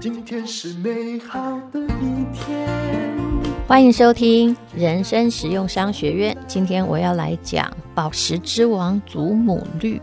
今天是美好的一天。欢迎收听人生实用商学院。今天我要来讲宝石之王祖母绿。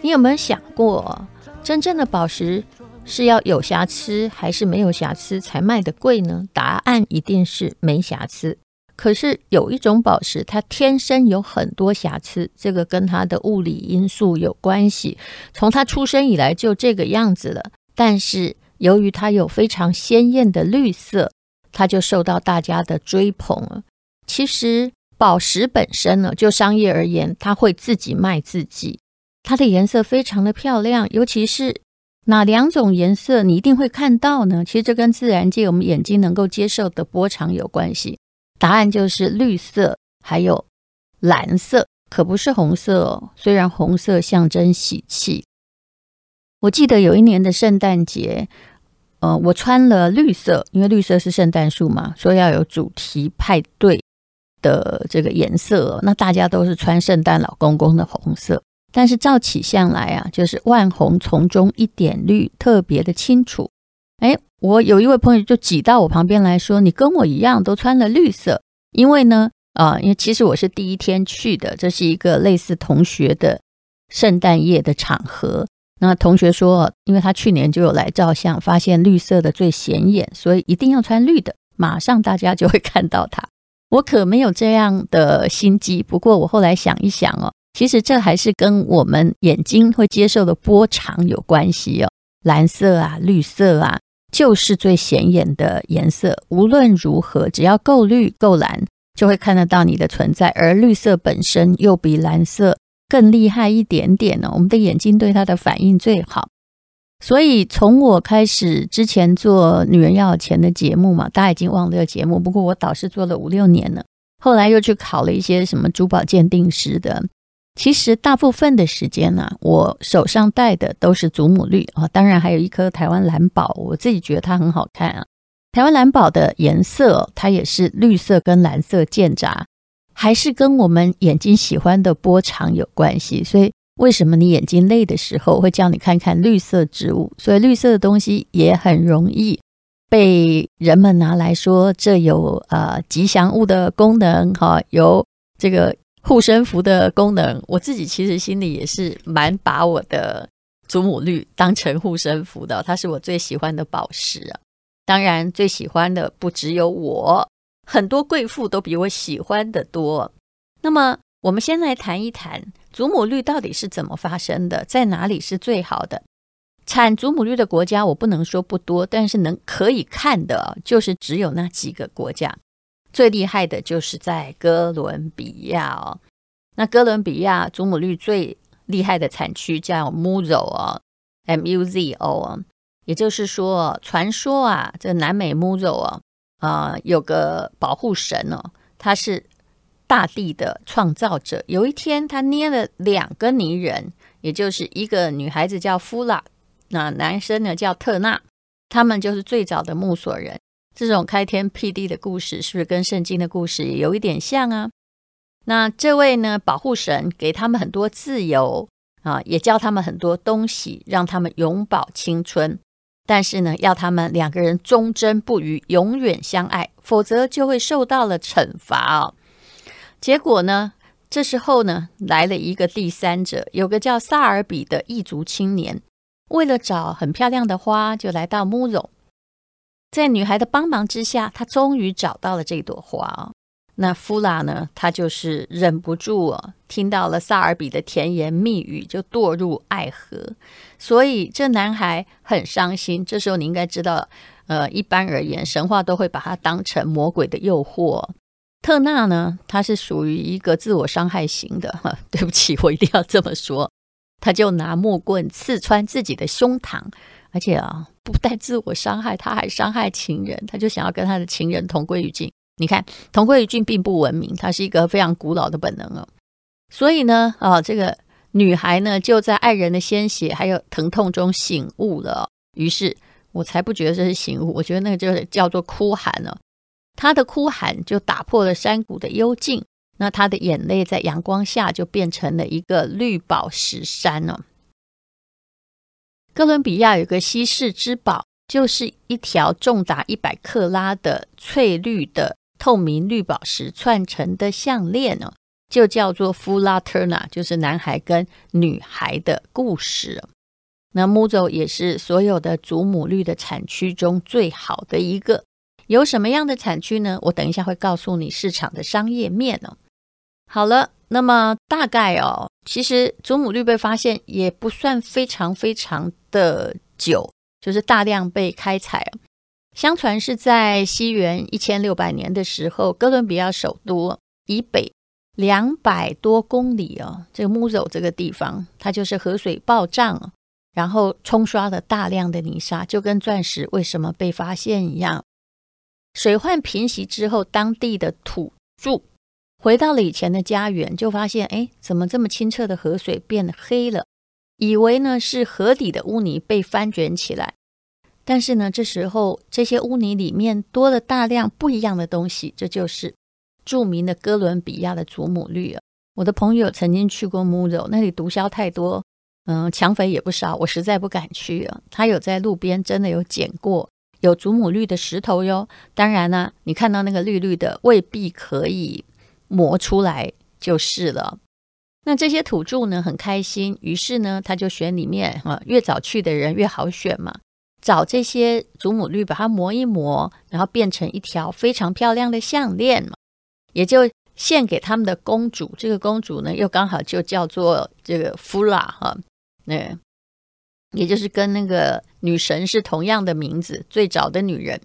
你有没有想过，真正的宝石是要有瑕疵还是没有瑕疵才卖得贵呢？答案一定是没瑕疵。可是有一种宝石，它天生有很多瑕疵，这个跟它的物理因素有关系。从它出生以来就这个样子了，但是由于它有非常鲜艳的绿色。它就受到大家的追捧了。其实宝石本身呢，就商业而言，它会自己卖自己。它的颜色非常的漂亮，尤其是哪两种颜色你一定会看到呢？其实这跟自然界我们眼睛能够接受的波长有关系。答案就是绿色，还有蓝色，可不是红色哦。虽然红色象征喜气。我记得有一年的圣诞节。呃，我穿了绿色，因为绿色是圣诞树嘛，说要有主题派对的这个颜色。那大家都是穿圣诞老公公的红色，但是照起相来啊，就是万红丛中一点绿，特别的清楚。哎，我有一位朋友就挤到我旁边来说：“你跟我一样都穿了绿色。”因为呢，啊、呃，因为其实我是第一天去的，这是一个类似同学的圣诞夜的场合。那同学说，因为他去年就有来照相，发现绿色的最显眼，所以一定要穿绿的，马上大家就会看到他。我可没有这样的心机，不过我后来想一想哦，其实这还是跟我们眼睛会接受的波长有关系哦。蓝色啊，绿色啊，就是最显眼的颜色。无论如何，只要够绿够蓝，就会看得到你的存在。而绿色本身又比蓝色。更厉害一点点呢，我们的眼睛对它的反应最好。所以从我开始之前做《女人要有钱》的节目嘛，大家已经忘了这个节目。不过我导师做了五六年了，后来又去考了一些什么珠宝鉴定师的。其实大部分的时间呢、我手上戴的都是祖母绿啊，当然还有一颗台湾蓝宝，我自己觉得它很好看啊。台湾蓝宝的颜色，它也是绿色跟蓝色间杂。还是跟我们眼睛喜欢的波长有关系，所以为什么你眼睛累的时候会叫你看看绿色植物？所以绿色的东西也很容易被人们拿来说，这有呃吉祥物的功能，哈，有这个护身符的功能。我自己其实心里也是蛮把我的祖母绿当成护身符的，它是我最喜欢的宝石啊。当然，最喜欢的不只有我。很多贵妇都比我喜欢的多。那么，我们先来谈一谈祖母绿到底是怎么发生的，在哪里是最好的？产祖母绿的国家我不能说不多，但是能可以看的，就是只有那几个国家。最厉害的就是在哥伦比亚哦。那哥伦比亚祖母绿最厉害的产区叫 Muzo 哦，M-U-Z-O 啊，也就是说，传说啊，这南美 Muzo 哦。啊、有个保护神哦，他是大地的创造者。有一天，他捏了两个泥人，也就是一个女孩子叫夫拉，那男生呢叫特纳，他们就是最早的木索人。这种开天辟地的故事，是不是跟圣经的故事也有一点像啊？那这位呢，保护神给他们很多自由啊，也教他们很多东西，让他们永葆青春。但是呢，要他们两个人忠贞不渝，永远相爱，否则就会受到了惩罚哦。结果呢，这时候呢，来了一个第三者，有个叫萨尔比的异族青年，为了找很漂亮的花，就来到穆容。在女孩的帮忙之下，他终于找到了这朵花。那夫拉呢？他就是忍不住哦，听到了萨尔比的甜言蜜语，就堕入爱河。所以这男孩很伤心。这时候你应该知道，呃，一般而言，神话都会把它当成魔鬼的诱惑。特纳呢，他是属于一个自我伤害型的。哈，对不起，我一定要这么说。他就拿木棍刺穿自己的胸膛，而且啊，不但自我伤害，他还伤害情人。他就想要跟他的情人同归于尽。你看，同归于尽并不文明，它是一个非常古老的本能哦。所以呢，啊，这个女孩呢，就在爱人的鲜血还有疼痛中醒悟了。于是，我才不觉得这是醒悟，我觉得那个就是叫做哭喊了。她的哭喊就打破了山谷的幽静，那她的眼泪在阳光下就变成了一个绿宝石山了。哥伦比亚有个稀世之宝，就是一条重达一百克拉的翠绿的透明绿宝石串成的项链呢，就叫做 Fula Turner，就是男孩跟女孩的故事。那 Muzo 也是所有的祖母绿的产区中最好的一个。有什么样的产区呢？我等一下会告诉你市场的商业面哦。好了，那么大概哦，其实祖母绿被发现也不算非常非常的久，就是大量被开采。相传是在西元一千六百年的时候，哥伦比亚首都以北两百多公里哦，这个 Muzo 这个地方，它就是河水暴涨，然后冲刷了大量的泥沙，就跟钻石为什么被发现一样。水患平息之后，当地的土著回到了以前的家园，就发现，哎，怎么这么清澈的河水变黑了？以为呢是河底的污泥被翻卷起来，但是呢，这时候这些污泥里面多了大量不一样的东西，这就是著名的哥伦比亚的祖母绿啊！我的朋友曾经去过 Muzo，那里毒枭太多，嗯，抢匪也不少，我实在不敢去啊。他有在路边真的有捡过。有祖母绿的石头哟，当然呢，你看到那个绿绿的，未必可以磨出来就是了。那这些土著呢，很开心，于是呢，他就选里面啊，越早去的人越好选嘛，找这些祖母绿，把它磨一磨，然后变成一条非常漂亮的项链嘛，也就献给他们的公主。这个公主呢，又刚好就叫做这个弗拉哈，那。也就是跟那个女神是同样的名字，最早的女人。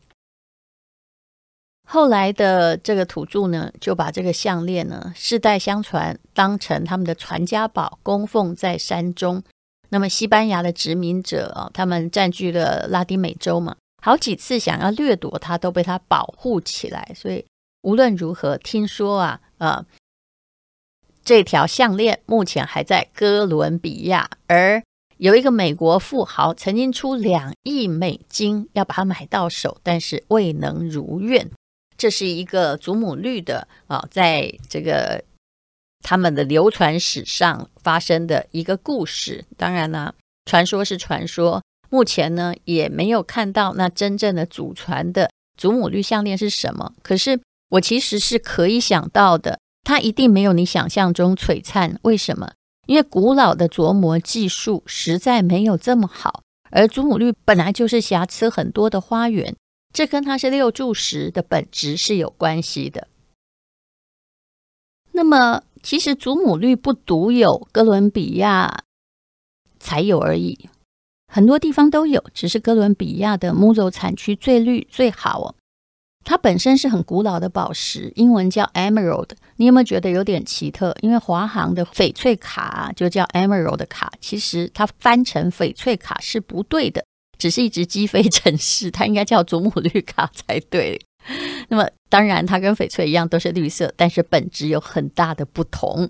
后来的这个土著呢，就把这个项链呢世代相传，当成他们的传家宝，供奉在山中。那么西班牙的殖民者啊，他们占据了拉丁美洲嘛，好几次想要掠夺它，都被它保护起来。所以无论如何，听说啊，呃，这条项链目前还在哥伦比亚，而。有一个美国富豪曾经出两亿美金要把它买到手，但是未能如愿。这是一个祖母绿的啊，在这个他们的流传史上发生的一个故事。当然啦，传说是传说，目前呢也没有看到那真正的祖传的祖母绿项链是什么。可是我其实是可以想到的，它一定没有你想象中璀璨。为什么？因为古老的琢磨技术实在没有这么好，而祖母绿本来就是瑕疵很多的花园，这跟它是六柱石的本质是有关系的。那么，其实祖母绿不独有哥伦比亚才有而已，很多地方都有，只是哥伦比亚的 Muzo 产区最绿最好哦。它本身是很古老的宝石，英文叫 Emerald。你有没有觉得有点奇特？因为华航的翡翠卡就叫 Emerald 卡，其实它翻成翡翠卡是不对的，只是一直鸡飞城市，它应该叫祖母绿卡才对。那么当然，它跟翡翠一样都是绿色，但是本质有很大的不同。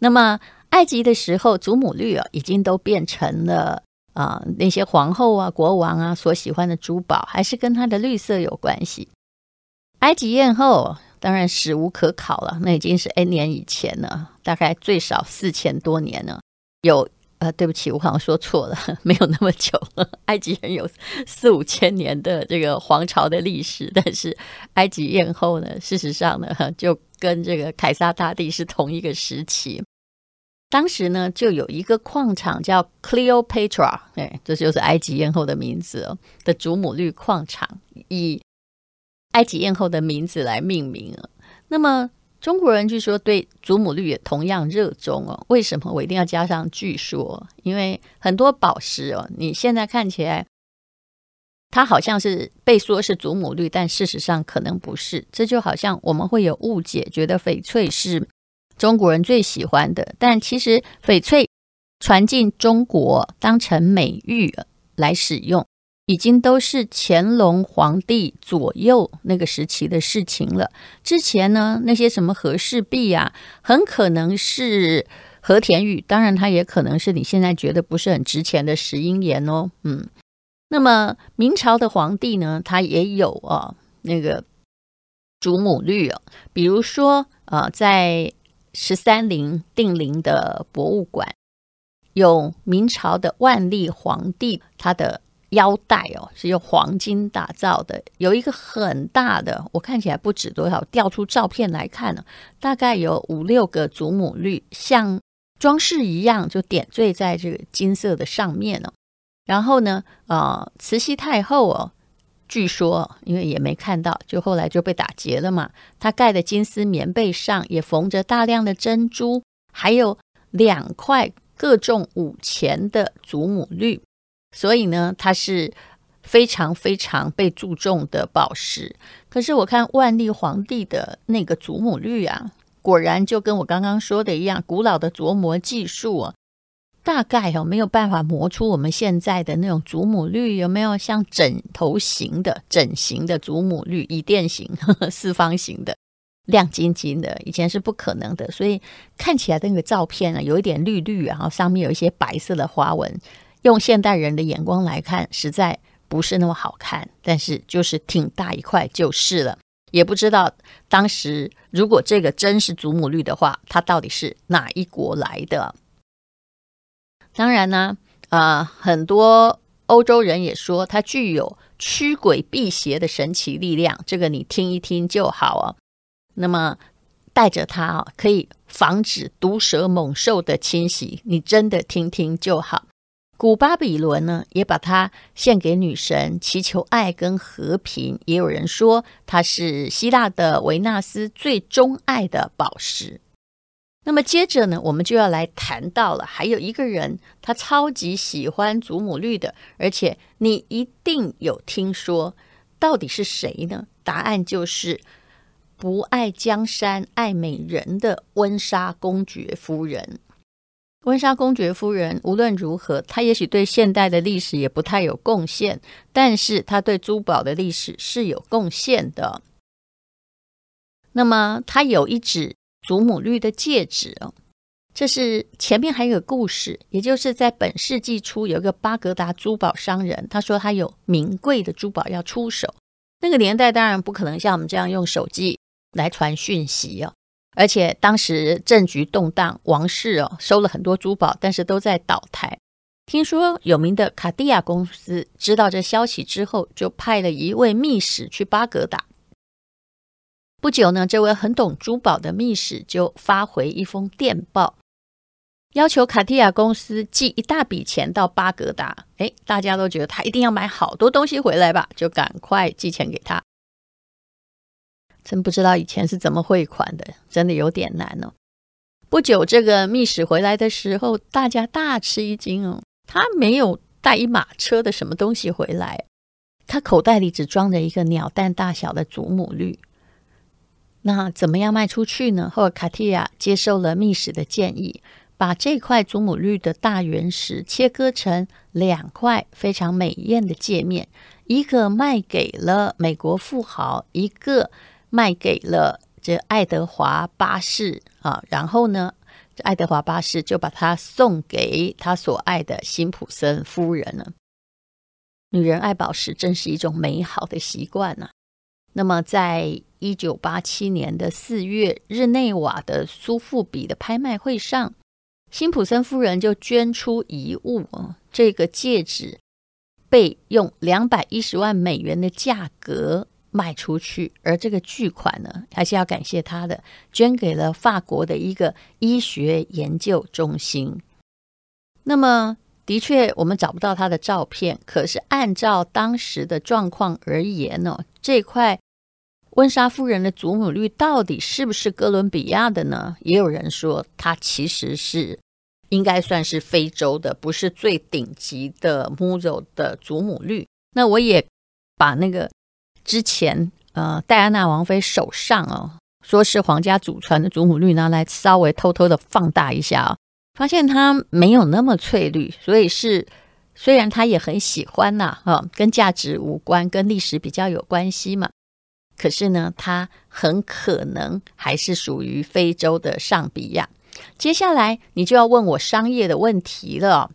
那么埃及的时候，祖母绿啊，已经都变成了啊、那些皇后啊、国王啊所喜欢的珠宝，还是跟它的绿色有关系。埃及艳后当然史无可考了，那已经是 N 年以前了，大概最少四千多年了。有呃，对不起，我好像说错了，没有那么久了。埃及人有四五千年的这个皇朝的历史，但是埃及艳后呢，事实上呢，就跟这个凯撒大帝是同一个时期。当时呢，就有一个矿场叫 Cleopatra，哎，这就是埃及艳后的名字哦，的祖母绿矿场，以埃及艳后的名字来命名，那么中国人据说对祖母绿也同样热衷哦。为什么我一定要加上据说？因为很多宝石哦，你现在看起来它好像是被说是祖母绿，但事实上可能不是。这就好像我们会有误解，觉得翡翠是中国人最喜欢的，但其实翡翠传进中国当成美玉来使用。已经都是乾隆皇帝左右那个时期的事情了。之前呢，那些什么和氏璧啊，很可能是和田玉，当然它也可能是你现在觉得不是很值钱的石英岩哦。嗯，那么明朝的皇帝呢，他也有啊那个祖母绿哦，比如说啊，在十三陵定陵的博物馆，有明朝的万历皇帝他的腰带哦，是用黄金打造的，有一个很大的，我看起来不止多少，调出照片来看呢，大概有五六个祖母绿，像装饰一样，就点缀在这个金色的上面哦。然后呢，呃，慈禧太后哦。据说，因为也没看到，就后来就被打劫了嘛。她盖的金丝棉被上也缝着大量的珍珠，还有两块各重五钱的祖母绿，所以呢，它是非常非常被注重的宝石。可是我看万历皇帝的那个祖母绿啊，果然就跟我刚刚说的一样，古老的琢磨技术啊。大概哦，没有办法磨出我们现在的那种祖母绿，有没有像枕头型的、枕型的祖母绿，椅垫型、呵呵四方形的，亮晶晶的？以前是不可能的，所以看起来的那个照片啊，有一点绿绿，然后上面有一些白色的花纹。用现代人的眼光来看，实在不是那么好看，但是就是挺大一块就是了。也不知道当时如果这个真是祖母绿的话，它到底是哪一国来的？当然呢，啊、呃，很多欧洲人也说它具有驱鬼辟邪的神奇力量，这个你听一听就好哦。那么带着它啊，可以防止毒蛇猛兽的侵袭，你真的听听就好。古巴比伦呢，也把它献给女神，祈求爱跟和平。也有人说它是希腊的维纳斯最钟爱的宝石。那么接着呢，我们就要来谈到了，还有一个人，他超级喜欢祖母绿的，而且你一定有听说，到底是谁呢？答案就是不爱江山爱美人的温莎公爵夫人。温莎公爵夫人无论如何，她也许对现代的历史也不太有贡献，但是她对珠宝的历史是有贡献的。那么她有一指。祖母绿的戒指哦，这是前面还有个故事，也就是在本世纪初，有一个巴格达珠宝商人，他说他有名贵的珠宝要出手。那个年代当然不可能像我们这样用手机来传讯息哦，而且当时政局动荡，王室哦收了很多珠宝，但是都在倒台。听说有名的卡地亚公司知道这消息之后，就派了一位密使去巴格达。不久呢，这位很懂珠宝的密使就发回一封电报，要求卡地亚公司寄一大笔钱到巴格达。哎，大家都觉得他一定要买好多东西回来吧，就赶快寄钱给他。真不知道以前是怎么汇款的，真的有点难哦。不久，这个密使回来的时候，大家大吃一惊哦，他没有带一马车的什么东西回来，他口袋里只装着一个鸟蛋大小的祖母绿。那怎么样卖出去呢？后来卡地亚接受了密使的建议，把这块祖母绿的大原石切割成两块非常美艳的界面，一个卖给了美国富豪，一个卖给了这爱德华八世啊。然后呢，这爱德华八世就把它送给他所爱的辛普森夫人了。女人爱宝石，真是一种美好的习惯呐、啊。那么在一九八七年的四月，日内瓦的苏富比的拍卖会上，辛普森夫人就捐出遗物啊，这个戒指被用两百一十万美元的价格卖出去，而这个巨款呢，还是要感谢他的，捐给了法国的一个医学研究中心。那么，的确我们找不到他的照片，可是按照当时的状况而言呢，这块。温莎夫人的祖母绿到底是不是哥伦比亚的呢？也有人说，它其实是应该算是非洲的，不是最顶级的 Muzo 的祖母绿。那我也把那个之前呃戴安娜王妃手上哦，说是皇家祖传的祖母绿拿来稍微偷偷的放大一下、哦，发现它没有那么翠绿，所以是虽然他也很喜欢呐，哈，跟价值无关，跟历史比较有关系嘛。可是呢，它很可能还是属于非洲的尚比亚。接下来你就要问我商业的问题了。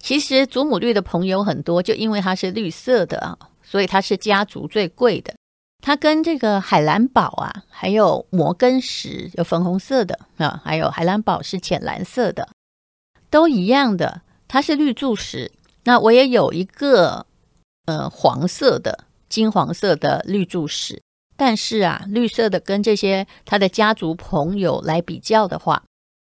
其实祖母绿的朋友很多，就因为它是绿色的啊，所以它是家族最贵的。它跟这个海蓝宝啊，还有摩根石有粉红色的啊，还有海蓝宝是浅蓝色的，都一样的，它是绿柱石。那我也有一个呃黄色的、金黄色的绿柱石，但是啊，绿色的跟这些它的家族朋友来比较的话，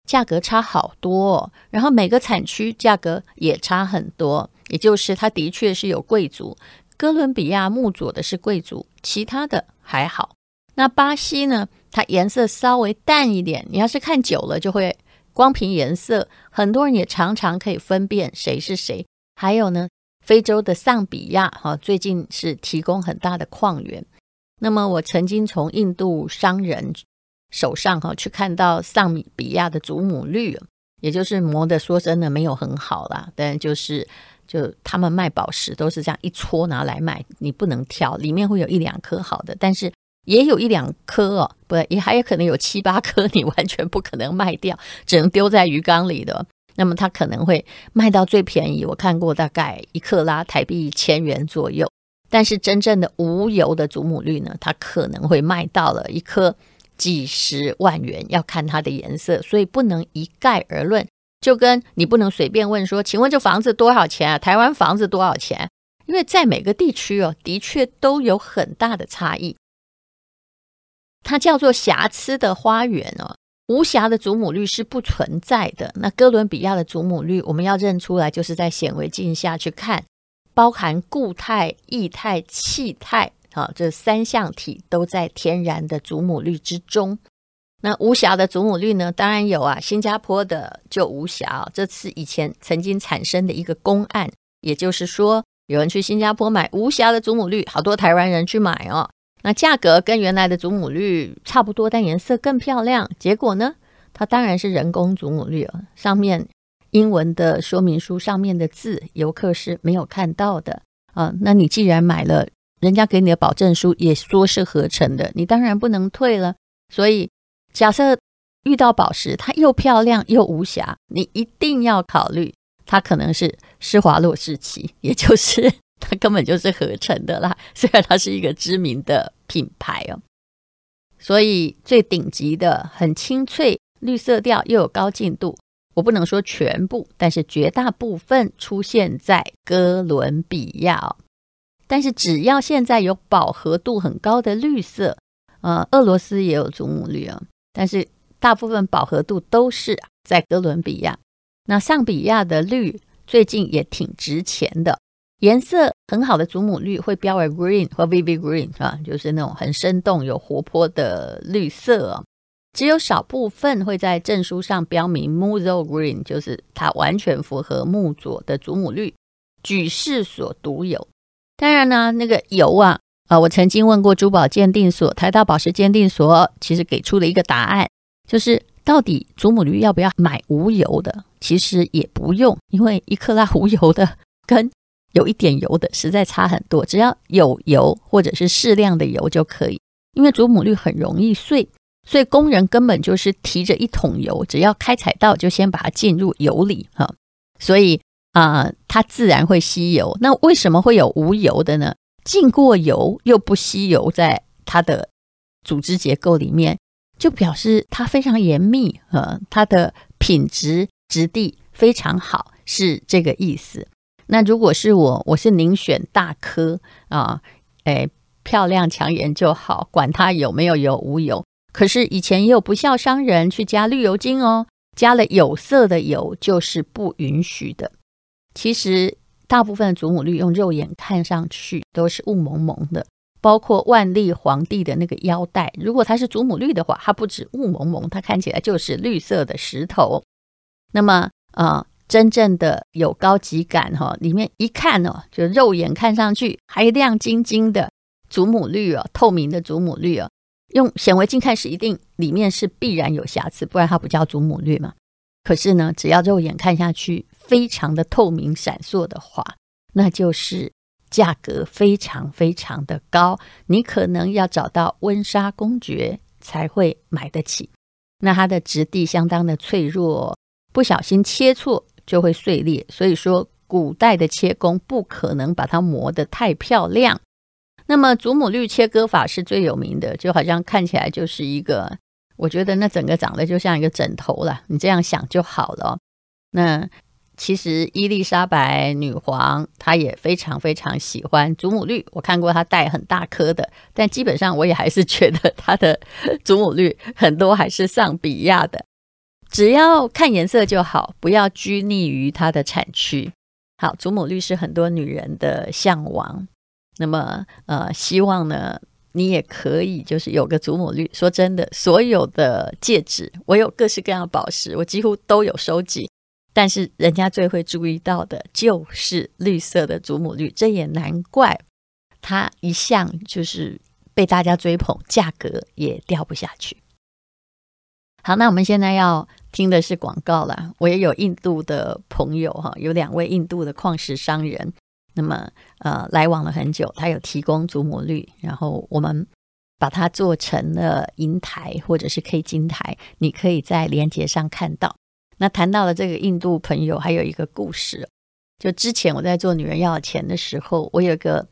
价格差好多。然后每个产区价格也差很多，也就是它的确是有贵族。哥伦比亚木佐的是贵族，其他的还好。那巴西呢？它颜色稍微淡一点，你要是看久了，就会光凭颜色，很多人也常常可以分辨谁是谁。还有呢，非洲的桑比亚哈，最近是提供很大的矿源。那么我曾经从印度商人手上哈去看到桑比亚的祖母绿，也就是磨的，说真的没有很好啦，但就是。就他们卖宝石都是这样一撮拿来卖，你不能挑，里面会有一两颗好的，但是也有一两颗哦，不，也还有可能有七八颗，你完全不可能卖掉，只能丢在鱼缸里的。那么它可能会卖到最便宜，我看过大概一克拉台币一千元左右。但是真正的无油的祖母绿呢，它可能会卖到了一颗几十万元，要看它的颜色，所以不能一概而论。就跟你不能随便问说，请问这房子多少钱啊？台湾房子多少钱？因为在每个地区哦，的确都有很大的差异。它叫做瑕疵的花园哦，无瑕的祖母绿是不存在的。那哥伦比亚的祖母绿，我们要认出来，就是在显微镜下去看，包含固态、液态、气态啊，这三项体都在天然的祖母绿之中。那无瑕的祖母绿呢？当然有啊，新加坡的就无瑕哦，这是以前曾经产生的一个公案，也就是说，有人去新加坡买无瑕的祖母绿，好多台湾人去买哦。那价格跟原来的祖母绿差不多，但颜色更漂亮。结果呢，它当然是人工祖母绿哦，上面英文的说明书上面的字，游客是没有看到的啊。那你既然买了，人家给你的保证书也说是合成的，你当然不能退了，所以。假设遇到宝石，它又漂亮又无瑕，你一定要考虑它可能是施华洛世奇，也就是 它根本就是合成的啦。虽然它是一个知名的品牌哦，所以最顶级的很清脆绿色调又有高净度，我不能说全部，但是绝大部分出现在哥伦比亚哦。但是只要现在有饱和度很高的绿色，呃，俄罗斯也有祖母绿啊。但是大部分饱和度都是在哥伦比亚，那上比亚的绿最近也挺值钱的，颜色很好的祖母绿会标为 green 或 vivi green 啊，就是那种很生动、有活泼的绿色。只有少部分会在证书上标明 Muzo green，就是它完全符合木佐的祖母绿，举世所独有。当然呢，那个油啊。啊，我曾经问过珠宝鉴定所、台大宝石鉴定所，其实给出了一个答案，就是到底祖母绿要不要买无油的？其实也不用，因为一克拉无油的跟有一点油的实在差很多，只要有油或者是适量的油就可以。因为祖母绿很容易碎，所以工人根本就是提着一桶油，只要开采到就先把它进入油里哈，所以啊、它自然会吸油。那为什么会有无油的呢？浸过油又不吸油，在它的组织结构里面，就表示它非常严密，呃，它的品质质地非常好，是这个意思。那如果是我，我是宁选大颗啊，哎，漂亮强颜就好，管它有没有油无油。可是以前也有不肖商人去加绿油精哦，加了有色的油就是不允许的。其实。大部分的祖母绿用肉眼看上去都是雾蒙蒙的，包括万历皇帝的那个腰带，如果它是祖母绿的话，它不止雾蒙蒙，它看起来就是绿色的石头。那么啊、呃，真正的有高级感哈、哦，里面一看哦，就肉眼看上去还亮晶晶的祖母绿哦，透明的祖母绿哦，用显微镜看是一定里面是必然有瑕疵，不然它不叫祖母绿嘛。可是呢，只要肉眼看下去。非常的透明闪烁的话，那就是价格非常非常的高，你可能要找到温莎公爵才会买得起。那它的质地相当的脆弱，不小心切错就会碎裂。所以说，古代的切工不可能把它磨得太漂亮。那么祖母绿切割法是最有名的，就好像看起来就是一个，我觉得那整个长得就像一个枕头了，你这样想就好了。那其实伊丽莎白女皇她也非常非常喜欢祖母绿，我看过她戴很大颗的，但基本上我也还是觉得她的祖母绿很多还是上比亚的。只要看颜色就好，不要拘泥于它的产区。好，祖母绿是很多女人的向往。那么，呃，希望呢，你也可以就是有个祖母绿。说真的，所有的戒指，我有各式各样的宝石，我几乎都有收集。但是，人家最会注意到的就是绿色的祖母绿，这也难怪它一向就是被大家追捧，价格也掉不下去。好，那我们现在要听的是广告了。我也有印度的朋友哈，有两位印度的矿石商人，那么呃来往了很久，他有提供祖母绿，然后我们把它做成了银台或者是 K 金台，你可以在连接上看到。那谈到了这个印度朋友，还有一个故事，就之前我在做女人要钱的时候，我有个。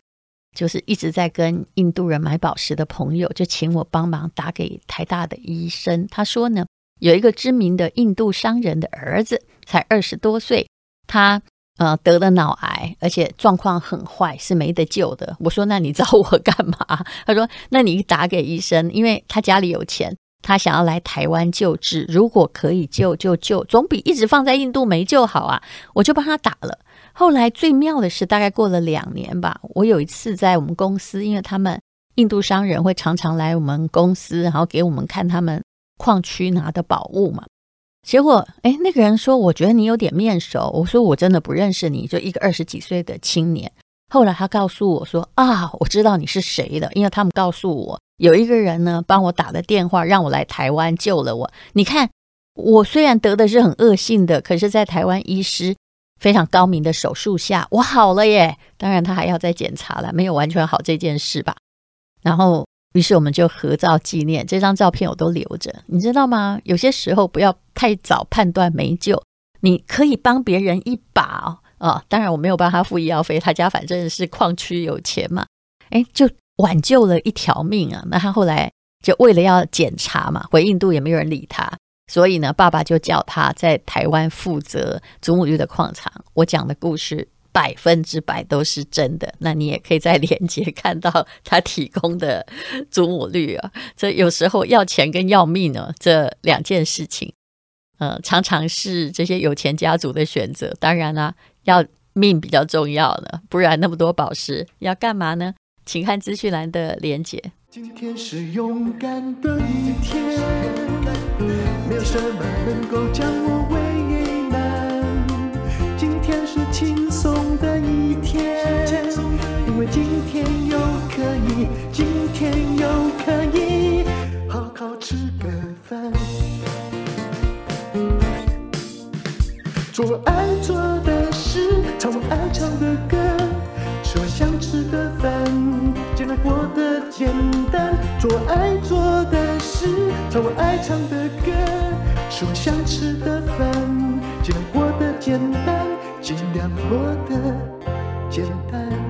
就是一直在跟印度人买宝石的朋友，就请我帮忙打给台大的医生。他说呢，有一个知名的印度商人的儿子才二十多岁，他呃得了脑癌，而且状况很坏，是没得救的。我说，那你找我干嘛？他说，那你打给医生，因为他家里有钱，他想要来台湾救治，如果可以救就救，总比一直放在印度没救好啊。我就帮他打了。后来最妙的是，大概过了两年吧，我有一次在我们公司，因为他们印度商人会常常来我们公司，然后给我们看他们矿区拿的宝物嘛。结果，哎，那个人说：“我觉得你有点面熟。”我说：“我真的不认识你，就一个二十几岁的青年。”后来他告诉我说：“啊，我知道你是谁了，因为他们告诉我有一个人呢帮我打的电话，让我来台湾救了我。你看，我虽然得的是很恶性的，可是在台湾医师。”非常高明的手术下，我好了耶！当然，他还要再检查了，没有完全好这件事吧。然后，于是我们就合照纪念。这张照片我都留着，你知道吗？有些时候不要太早判断没救，你可以帮别人一把哦。哦，当然我没有帮他付医药费，他家反正是矿区有钱嘛。哎，就挽救了一条命啊！那他后来就为了要检查嘛，回印度也没有人理他。所以呢，爸爸就叫他在台湾负责祖母绿的矿场。我讲的故事百分之百都是真的。那你也可以在连接看到他提供的祖母绿啊。这有时候要钱跟要命呢，这两件事情，呃，常常是这些有钱家族的选择。当然啦、要命比较重要了，不然那么多宝石要干嘛呢？请看资讯栏的连结。今天是勇敢的一天。没有什么能够将我为难，今天是轻松的一天，因为今天又可以，今天又可以好好吃个饭，做我爱简单，做爱做的事，唱我爱唱的歌。吃我想吃的饭，尽量过得简单，尽量过得简单。